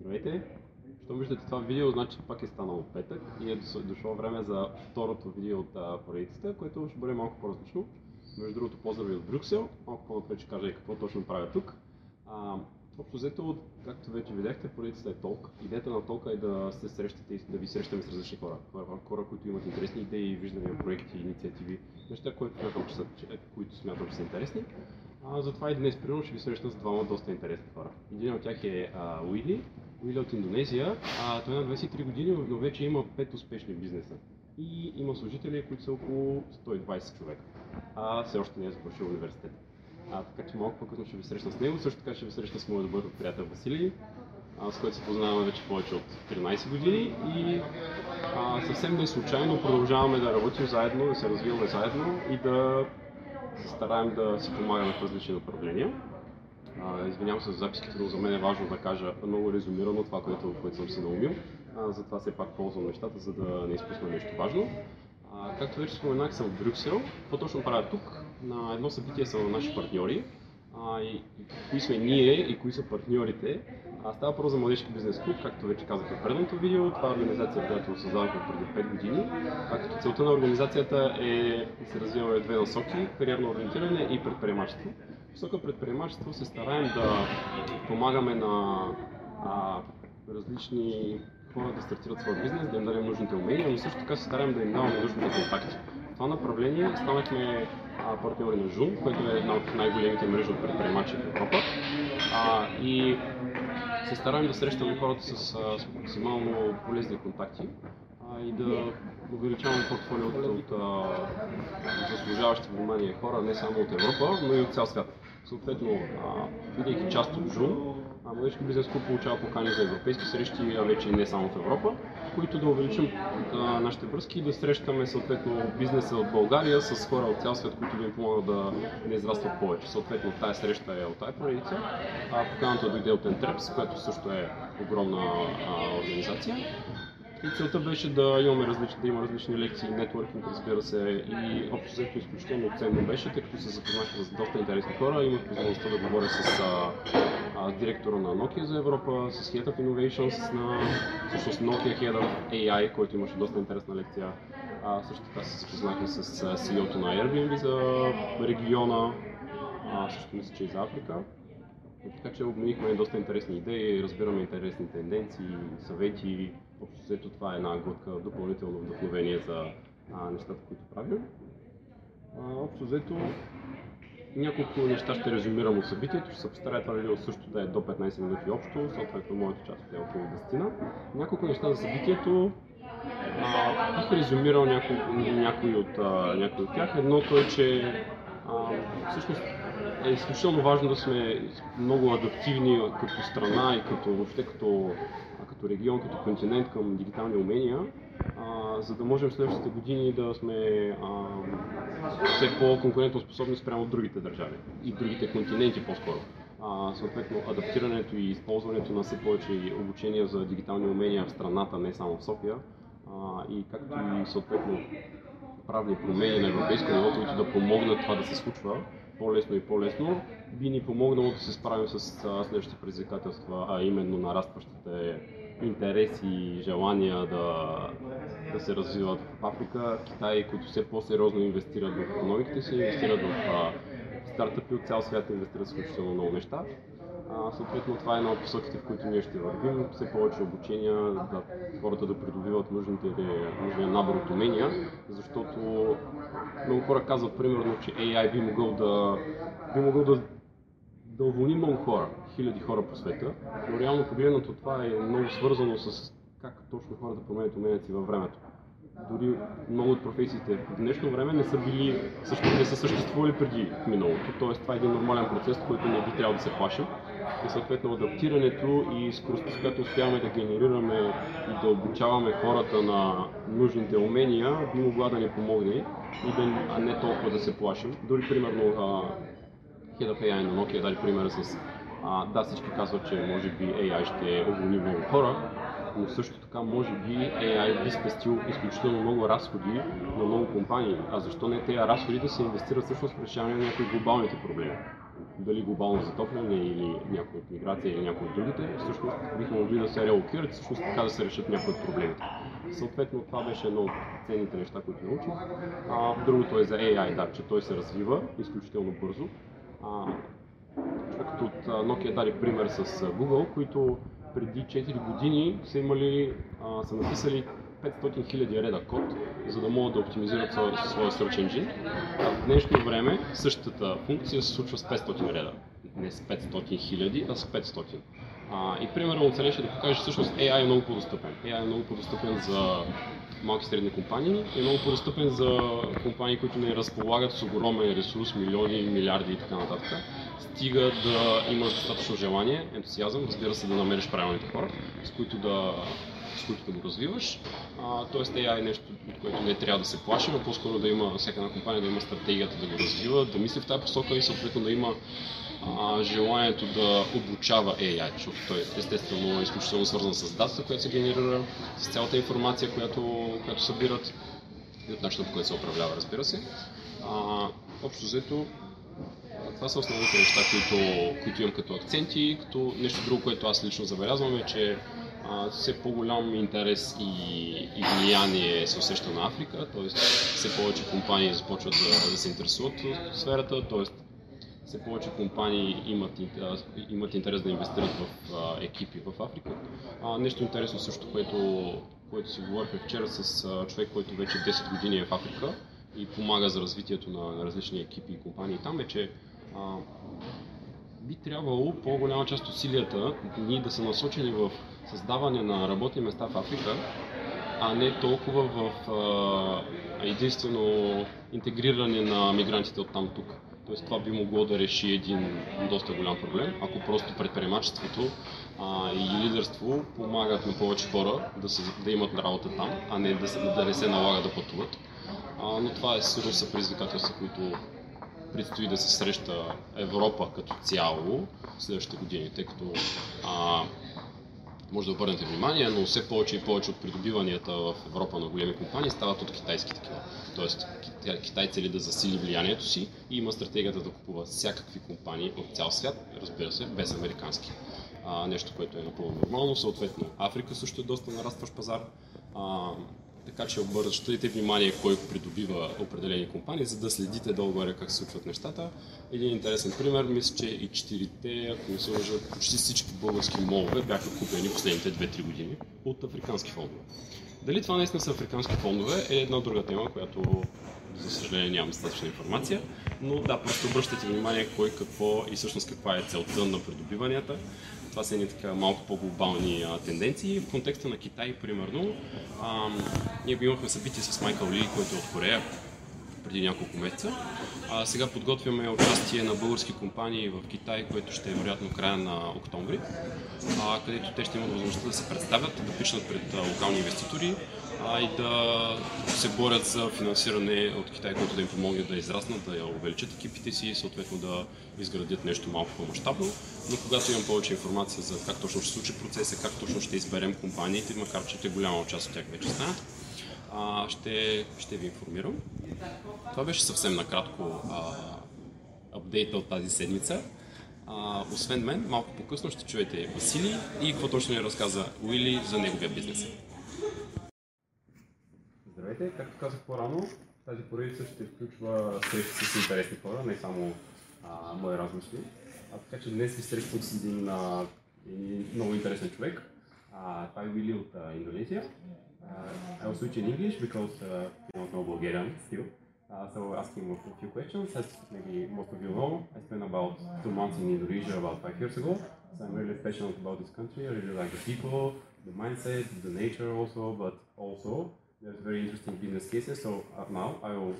Здравейте! Що виждате това видео, значи пак е станало петък и е дошло време за второто видео от поредицата, което ще бъде малко по-различно. Между другото, поздрави от Брюксел. Малко по-напред ще кажа и какво точно правя тук. А, общо взето, както вече видяхте, поредицата е толк. Идеята на толка е да се срещате и да ви срещаме с различни хора. Хора, които имат интересни идеи, виждания, проекти, инициативи, неща, които смятам, че са, които смятам, че са интересни. А, затова и днес, примерно, ще ви срещна с двама доста интересни хора. Един от тях е а, Уили, Уили от Индонезия. А, той е на 23 години, но вече има 5 успешни бизнеса. И има служители, които са около 120 човека. А все още не е завършил университет. А, така че малко по-късно ще ви срещна с него. Също така ще ви срещна с моят добър приятел Василий, а, с който се познаваме вече повече от 13 години и а, съвсем не случайно продължаваме да работим заедно, да се развиваме заедно и да се стараем да си помагаме в различни направления. Извинявам се за записките, но за мен е важно да кажа много резюмирано това, което, което съм си наумил. Затова все пак ползвам нещата, за да не изпусна нещо важно. А, както вече споменах, съм в Брюксел. Какво точно правя тук? На едно събитие са на наши партньори. А, и, и кои сме ние и кои са партньорите. А, става въпрос за младежки бизнес клуб, както вече казах в предното видео. Това е организация, която създадохме преди 5 години. А като целта на организацията е да се развиваме две насоки кариерно ориентиране и предприемачество. Посока предприемачество се стараем да помагаме на а, различни хора да стартират своя бизнес, да им дадем нужните умения, но също така се стараем да им даваме нужните контакти. В това направление станахме а, партньори на Жун, който е една от най-големите мрежи от предприемачи в Европа. А, и се стараем да срещаме хората с, с максимално полезни контакти а, и да увеличаваме портфолиото от, от заслужаващи внимание хора не само от Европа, но и от цял свят. Съответно, бидейки част от Жун, Младежки бизнес клуб получава покани за европейски срещи, а вече не само в Европа, които да увеличим а, нашите връзки и да срещаме съответно бизнеса от България с хора от цял свят, които да им помагат да не израстват повече. Съответно, тази среща е от тази поредица, а поканата дойде от Entreps, която също е огромна а, организация. И целта беше да имаме различни, да има различни лекции, нетворкинг, разбира се, и общо взето изключително ценно беше, тъй като се запознах с доста интересни хора. Имах възможността да говоря с а, а, директора на Nokia за Европа, с Head of Innovations на всъщност Nokia Head of AI, който имаше доста интересна лекция. А, също така се запознахме с CEO-то на Airbnb за региона, а, също мисля, че и за Африка. Така че обменихме доста интересни идеи, разбираме интересни тенденции, съвети. Общо взето това е една глътка допълнително вдъхновение за а, нещата, които правим. А, общо взето няколко неща ще резюмирам от събитието, ще се постарая това видео също да е до 15 минути общо, съответно моята част е около 10 Няколко неща за събитието, а, бих резюмирал някои, от, някои от тях. Едното е, че а, всъщност е изключително важно да сме много адаптивни като страна и като въобще като, като регион, като континент към дигитални умения, а, за да можем следващите години да сме а, все по-конкурентно способни спрямо от другите държави и другите континенти по-скоро. А, съответно, адаптирането и използването на все повече обучения за дигитални умения в страната, не само в София, а, и както и съответно правни промени на европейско ниво, които да помогнат това да се случва по-лесно и по-лесно, би ни помогнало да се справим с следващите предизвикателства, а именно нарастващите интереси и желания да, да се развиват в Африка, Китай, които все по-сериозно инвестират в економиките си, инвестират в стартъпи от цял свят, инвестират изключително много неща. А, съответно, това е една от посоките, в които ние ще вървим. Все повече обучения, да, хората да придобиват нужните, нужния набор от умения, защото много хора казват, примерно, че AI би могъл да, би могъл да, да уволни много хора, хиляди хора по света, но реално погледнато това е много свързано с как точно хората променят уменията си във времето дори много от професиите в днешно време не са били, не са съществували преди миналото. Тоест това е един нормален процес, който не би трябвало да се плашим. И съответно адаптирането и скоростта, с която успяваме да генерираме и да обучаваме хората на нужните умения, би могла да ни помогне и да, а не толкова да се плашим. Дори примерно Of AI на Nokia даде примера с а, да, всички казват, че може би AI ще уволни много хора, но също така може би AI би спестил изключително много разходи на много компании. А защо не тези разходи да се инвестират всъщност в решаване на някои глобалните проблеми? дали глобално затопляне или някоя от миграция или някои от другите, всъщност бихме могли да се релокират и всъщност така да се решат някои от проблемите. Съответно, това беше едно от ценните неща, които научих. А, другото е за AI, да, че той се развива изключително бързо. Човекът от Nokia даде пример с Google, които преди 4 години са имали, а, са написали 500 000 реда код, за да могат да оптимизират своя, своя Search Engine. А в днешно време същата функция се случва с 500 реда. Не с 500 хиляди, а с 500. А, и примерно целеше да покаже всъщност AI е много по-достъпен. AI е много по-достъпен за малки и средни компании е много по-достъпен за компании, които не разполагат с огромен ресурс, милиони, милиарди и така нататък. Стига да имаш достатъчно желание, ентусиазъм, разбира се да намериш правилните хора, с които да с които да го развиваш. Тоест AI е нещо, от което не трябва да се плашим, а по-скоро да има всяка една компания да има стратегията да го развива, да мисли в тази посока и съответно да има а, желанието да обучава AI, защото той естествено е изключително свързан с дата, която се генерира, с цялата информация, която, която събират и от начина по който се управлява, разбира се. А, общо взето, това са основните неща, които, които имам като акценти. Като нещо друго, което аз лично забелязвам е, че все по-голям интерес и, и влияние се усеща на Африка, т.е. все повече компании започват да, да се интересуват от сферата, т.е. все повече компании имат, имат интерес да инвестират в а, екипи в Африка. А, нещо интересно също, което, което си говорихме вчера с а, човек, който вече 10 години е в Африка и помага за развитието на, на различни екипи и компании там е, че а, би трябвало по-голяма част от усилията ние да са насочени в създаване на работни места в Африка, а не толкова в а, единствено интегриране на мигрантите от там тук. Тоест това би могло да реши един доста голям проблем, ако просто предприемачеството а, и лидерство помагат на повече хора да, се, да имат работа там, а не да, да не се налага да пътуват. А, но това е сигурно са предизвикателства, които предстои да се среща Европа като цяло в следващите години, тъй като а, може да обърнете внимание, но все повече и повече от придобиванията в Европа на големи компании стават от китайски такива. Тоест Китай цели да засили влиянието си и има стратегията да купува всякакви компании от цял свят, разбира се, без американски. А, нещо, което е напълно нормално. Съответно, Африка също е доста нарастващ пазар. А, така че обръщайте внимание кой придобива определени компании, за да следите долу-горе как се случват нещата. Един интересен пример, мисля, че и четирите, ако не се лъжа, почти всички български молове бяха купени последните 2-3 години от африкански фондове. Дали това наистина са африкански фондове е една друга тема, която за съжаление нямам достатъчна информация, но да, просто обръщайте внимание кой какво и всъщност каква е целта на придобиванията. Това са едни така малко по-глобални а, тенденции. В контекста на Китай, примерно, а, ние имахме събитие с Майкъл Ли, който е от Корея преди няколко месеца. А сега подготвяме участие на български компании в Китай, което ще е вероятно края на октомври, а, където те ще имат възможността да се представят, да пишат пред локални инвеститори а, и да се борят за финансиране от Китай, което да им помогне да израснат, да увеличат екипите си и съответно да изградят нещо малко по-масштабно. Но когато имам повече информация за как точно ще случи процеса, как точно ще изберем компаниите, макар че те голяма част от тях вече знаят, ще, ще ви информирам. Това беше съвсем накратко а, апдейта от тази седмица. А, освен мен, малко по-късно ще чуете Васили и какво точно ни разказа Уили за неговия бизнес. Здравейте, както казах по-рано, тази поредица ще включва срещи с интересни хора, не само а, мои размисли. А, така че днес ви срещам с един, а, един много интересен човек. А, това е Уили от а, Индонезия. Uh, I will switch in English because uh, you don't know Bulgarian still. Uh, so asking a few questions, as maybe most of you know, I spent about two months in Indonesia about five years ago. So I'm really passionate about this country. I really like the people, the mindset, the nature also, but also there's very interesting business cases. So uh, now I will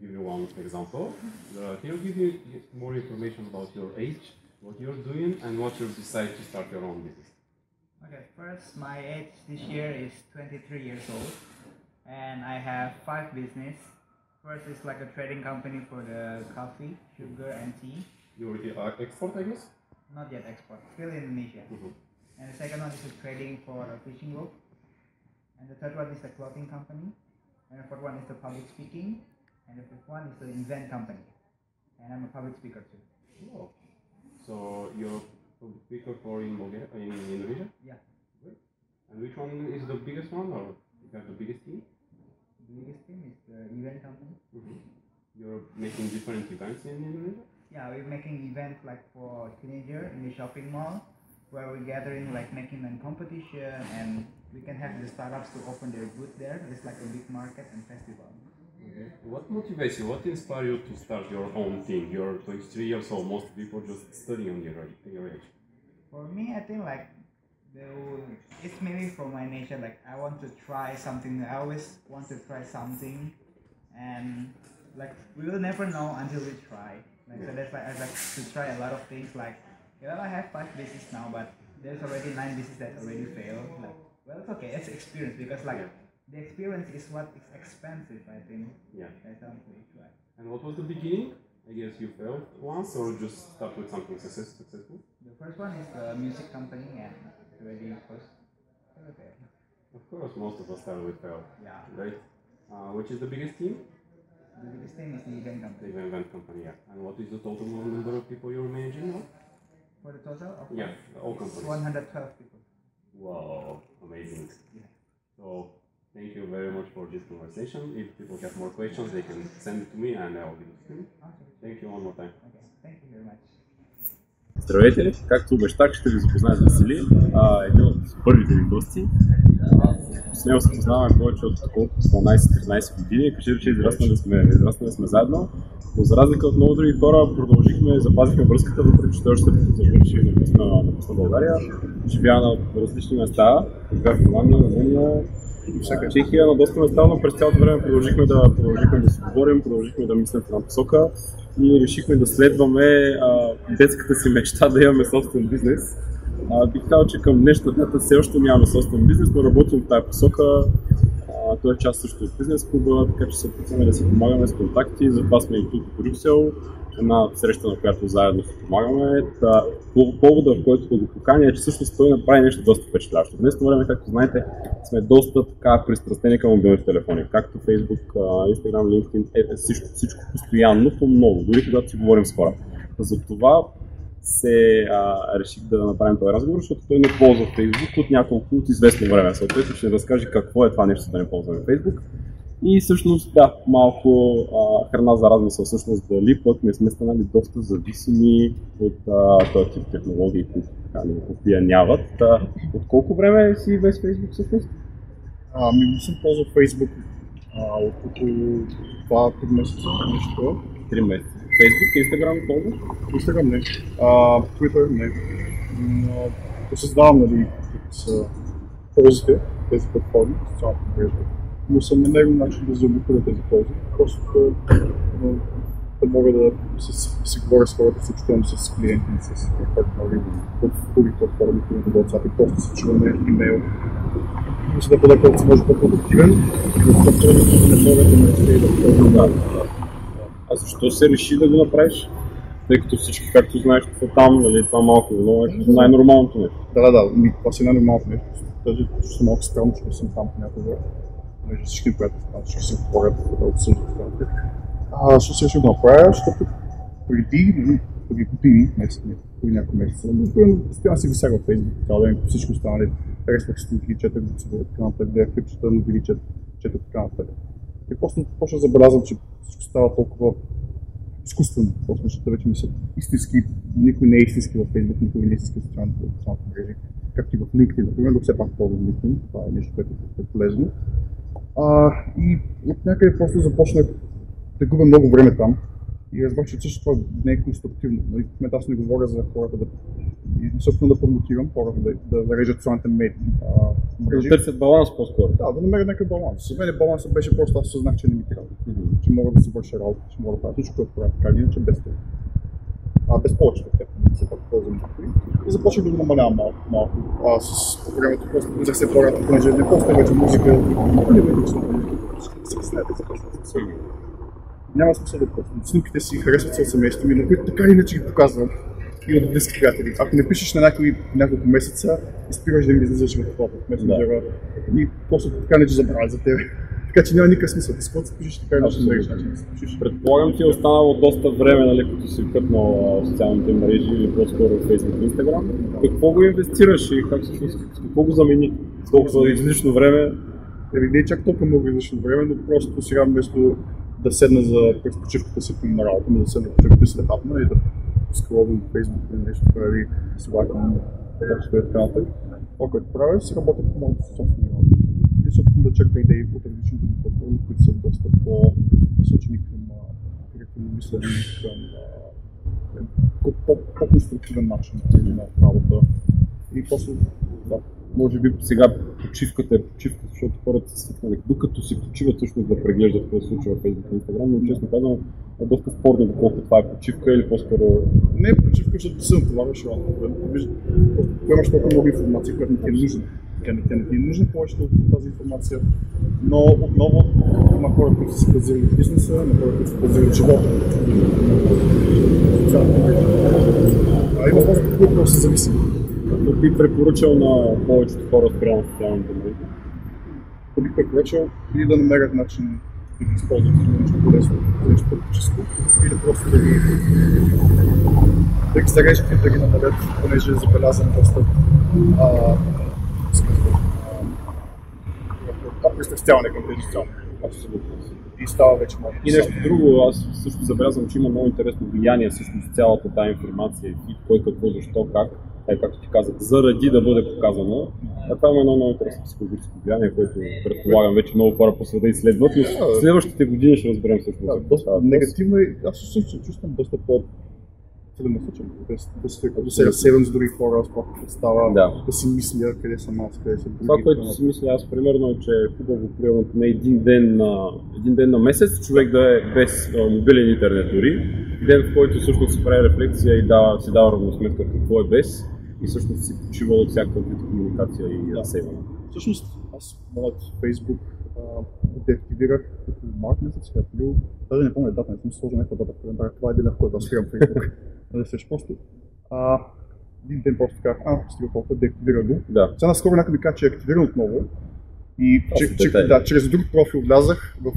give you one example. Uh, can you give me more information about your age, what you're doing, and what you decide to start your own business? Okay, first, my age this year is 23 years old, and I have five business. First is like a trading company for the coffee, sugar, and tea. You already are export, I guess? Not yet export, still in Indonesia. Mhm. And the second one is a trading for a fishing rope. And the third one is a clothing company. And the fourth one is the public speaking. And the fifth one is the event company. And I'm a public speaker too. Wow. So you're public speaker for in Bulgaria, in Indonesia? Yeah. Great. And which one is the biggest one, or you have the biggest team? The biggest team is the event company. Mm-hmm. You're making different events in Indonesia? Yeah, we're making events like for teenager in the shopping mall where we're gathering like making a competition and we can have the startups to open their booth there. It's like a big market and festival. Okay. What motivates you? What inspired you to start your own thing? You're 23 years old. Most people just study on your, your age. For me, I think like it's maybe from my nature. Like I want to try something. I always want to try something, and like we will never know until we try. Like so that's why I like to try a lot of things. Like well, I have five business now, but there's already nine business that already failed. Like well, it's okay. It's experience because like the experience is what is expensive. I think. Yeah. That's something we try. And what was the beginning? I guess you failed once, or just start with something success, successful? The first one is the music company and already first. Okay. Of course, most of us start with fail. Yeah. Right? Uh, which is the biggest team? The biggest thing is the event company. The event company, yeah. And what is the total number of people you're managing now? For the total of Yeah, all companies. 112 people. Wow, amazing. Yeah. So, thank you very much for this conversation. If people have more questions, they can send it to me and I'll give it to them. Okay. Thank you one more time. Okay. Thank you very much. Здравейте! Както обещах, ще ви запозная с Васили, а, един от първите ми гости. С него се познаваме повече от колко 12-13 години. Кажи рече, израснали сме, израснали сме заедно. Но за разлика от много други хора, продължихме, запазихме връзката, въпреки че той още завърши и напусна, напусна България. Живя на различни места, бях в Холандия, Румъния, и всяка Чехия, на доста места, но през цялото време продължихме да, продължихме да се говорим, продължихме да мислим в една посока и решихме да следваме а, детската си мечта да имаме собствен бизнес. А, бих казал, че към днешна дата все още нямаме собствен бизнес, но работим в тази посока. А, той е част също от бизнес клуба, така че се опитваме да си помагаме с контакти, затова сме и тук в Брюксел, една среща, на която заедно си помагаме. Та, по повода, в който го поканя, е, че всъщност той направи нещо доста впечатляващо. Днес време, както знаете, сме доста така пристрастени към мобилните телефони. Както Facebook, Instagram, LinkedIn, е, е всичко, всичко постоянно, по много, дори когато си говорим с хора. Затова се а, реших да направим този разговор, защото той не ползва Facebook от няколко от известно време. Съответно ще разкаже какво е това нещо да не ползваме Facebook. И всъщност, да, малко а, храна за размисъл, всъщност дали пък не сме станали доста зависими от а, този тип технологии, които така ни опияняват. Та, от колко време си без Facebook всъщност? Ами не съм ползвал Facebook а, от около 2-3 месеца, нещо такова. 3 месеца. Facebook, Instagram, ползваш? Instagram не, а, Twitter не. Но осъзнавам, нали, са ползите тези платформи, социалната мрежа. Но съм намерил начин да заобиколя тези ползи. Просто да, да, да мога да си, си говоря с хората, се чувам с клиенти, с партньори в други платформи, които на WhatsApp и просто се чуваме имейл. За да бъда колкото се може по-продуктивен, но платформи, които не могат да ме да да. А защо се реши да го направиш? Тъй като всички, както знаеш, са там, нали, това малко или много е най-нормалното нещо. Да, да, да, ми, това си е най-нормалното нещо. Даже ще съм малко странно, че не съм там понякога. Между всички приятели там, всички се говорят да обсъждат това. А, що се реших да направя, защото преди, нали, преди години, месеци, преди няколко месеца, но постоянно си висях във Facebook, цял ден, всички останали, харесвах стихи, четах го така нататък, гледах клипчета, новини, чет, четах така нататък. И просто почна забелязвам, че всичко става толкова изкуствено. Просто нещата вече не са истински, никой не е истински във Facebook, никой не е истински в социалните мрежи. Както и в LinkedIn, например, но все пак ползвам LinkedIn, това е нещо, което е полезно. А, и от някъде просто започнах да губя много време там. И разбрах, че също това не е конструктивно. Нали, в аз не говоря за хората да, и собствено да промотирам хората да, да зарежат социалните медии. Да търсят баланс по-скоро. Да, да намеря някакъв баланс. За мен балансът беше просто аз съзнах, че не ми трябва. Че мога да си върша работа, че мога да правя всичко, което правя така или иначе без това. А без повече от теб, все пак ползвам. И започнах да го намалявам малко, малко. А с времето просто влизах се по-рано, понеже не просто вече музика, не лично. Се започнах се Няма смисъл да просто. Снимките си харесват се от семейството ми, на които така иначе ги показвам и от близки приятели. Ако не пишеш на някой няколко месеца, и спираш да ми излизаш в това в месенджера и просто така не че забравят за теб. Така че няма никакъв смисъл. Ти с каквото се пишеш, така начин да пишеш. Предполагам ти е останало доста време, нали, като си къпнал социалните мрежи или по-скоро Facebook и Instagram. Какво го инвестираш и как всъщност, какво го замени? Толкова излишно време? Еми, не е чак толкова много излишно време, но просто сега вместо да седна за през почивката си на работа, но да седна почивката си да хапна и да скролвам Facebook или нещо, прави си лайкам текстове и така нататък. Това, което правя, си работя по моята собствена работа. И се опитвам да черпя идеи от различните ми платформи, които са доста по-насочени към а, креативно мислене, към по-конструктивен начин на работа. И после, да, Може би сега почивката е почивка, защото хората са свикнали, докато си почиват всъщност да преглеждат какво се случва в Facebook и Instagram, но честно казвам е доста спорно доколко това е почивка или по-скоро Не е почивка, защото се натоварваш поемаш толкова много информация, която не ти е нужна. Тя не, не ти е нужна повечето от тази информация, но отново има хора, които са се базирали бизнеса, има хора, които са базирали в живота. А има хора, които са зависими. Би препоръчал на повечето хора спрямо социалните мрежи. Да бих препоръчал или да намерят начин да ги използват за нещо полезно, нещо практическо, или просто да ги да ги зарежат и да ги намалят, понеже е забелязан доста а, а, пристрастяване към тези социални. Абсолютно. И става вече малко. И нещо друго, аз също забелязвам, че има много интересно влияние всъщност цялата тази информация, и кой какво, защо, как, е, както ти казах, заради да бъде показано. А това има едно много интересно психологическо влияние, което предполагам вече много хора по света изследват, но следващите години ще разберем всъщност. Да, доста въпрос. негативно и аз също се чувствам доста по целенасочен. Да се, да се разсевам с други хора, с това става, Да. да си мисля къде съм аз, къде са други. Това, което си мисля аз, примерно, е, че е хубаво, примерно, поне един ден, на, един ден на месец, човек да е без а, мобилен интернет дори. Ден, в който всъщност си прави рефлексия и дава, си дава равносметка какво е без и всъщност си почива от всякаква вид комуникация и Да. разсейване. Всъщност, аз моят Facebook деактивирах март месец, или април. Даже не помня дата, не съм сложил някаква дата в календара. Това е деня, в който аз спирам Facebook. да се просто. А, един ден просто казах, а, стига колко, деактивира го. Да. Сега наскоро някой ми каза, че е активиран отново. И че, че, да, чрез друг профил влязах в,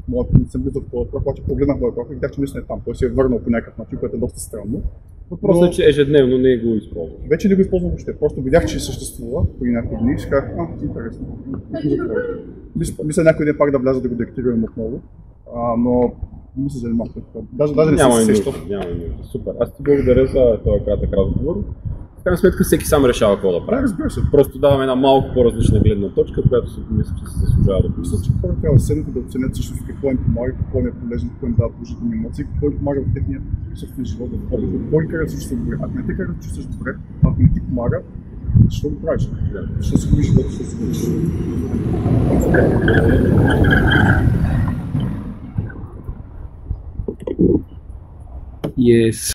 в моя не съм влизал в този профил, обаче погледнах моя профил и видях, че наистина е там. Той се е върнал по някакъв начин, което е доста странно. Въпросът Но- е, че ежедневно не го използваш. Вече не го използвам въобще. Просто видях, че съществува преди няколко дни и си казах, а, интересно. Мисля, мисля някой ден пак да вляза да го деактивирам отново. А, но не ми се занимавам с това. Даже, даже не Няма се сещал. Няма нужда. Супер. Аз ти благодаря за този кратък разговор. Крайна сметка всеки сам решава какво да Да, прави. разбира се. Просто даваме една малко по-различна гледна точка, която си мисля, че се заслужава да Мисля, че хората трябва да седнат да оценят всъщност какво им помага, какво им е полезно, какво им дава положителни емоции, какво им помага в техния собствен живот, да ходят, какво ги кара да се добре. Ако не те кара да се чувстваш добре, ако не ти помага, защо го правиш? Защо си губиш живота, защо си губиш Yes.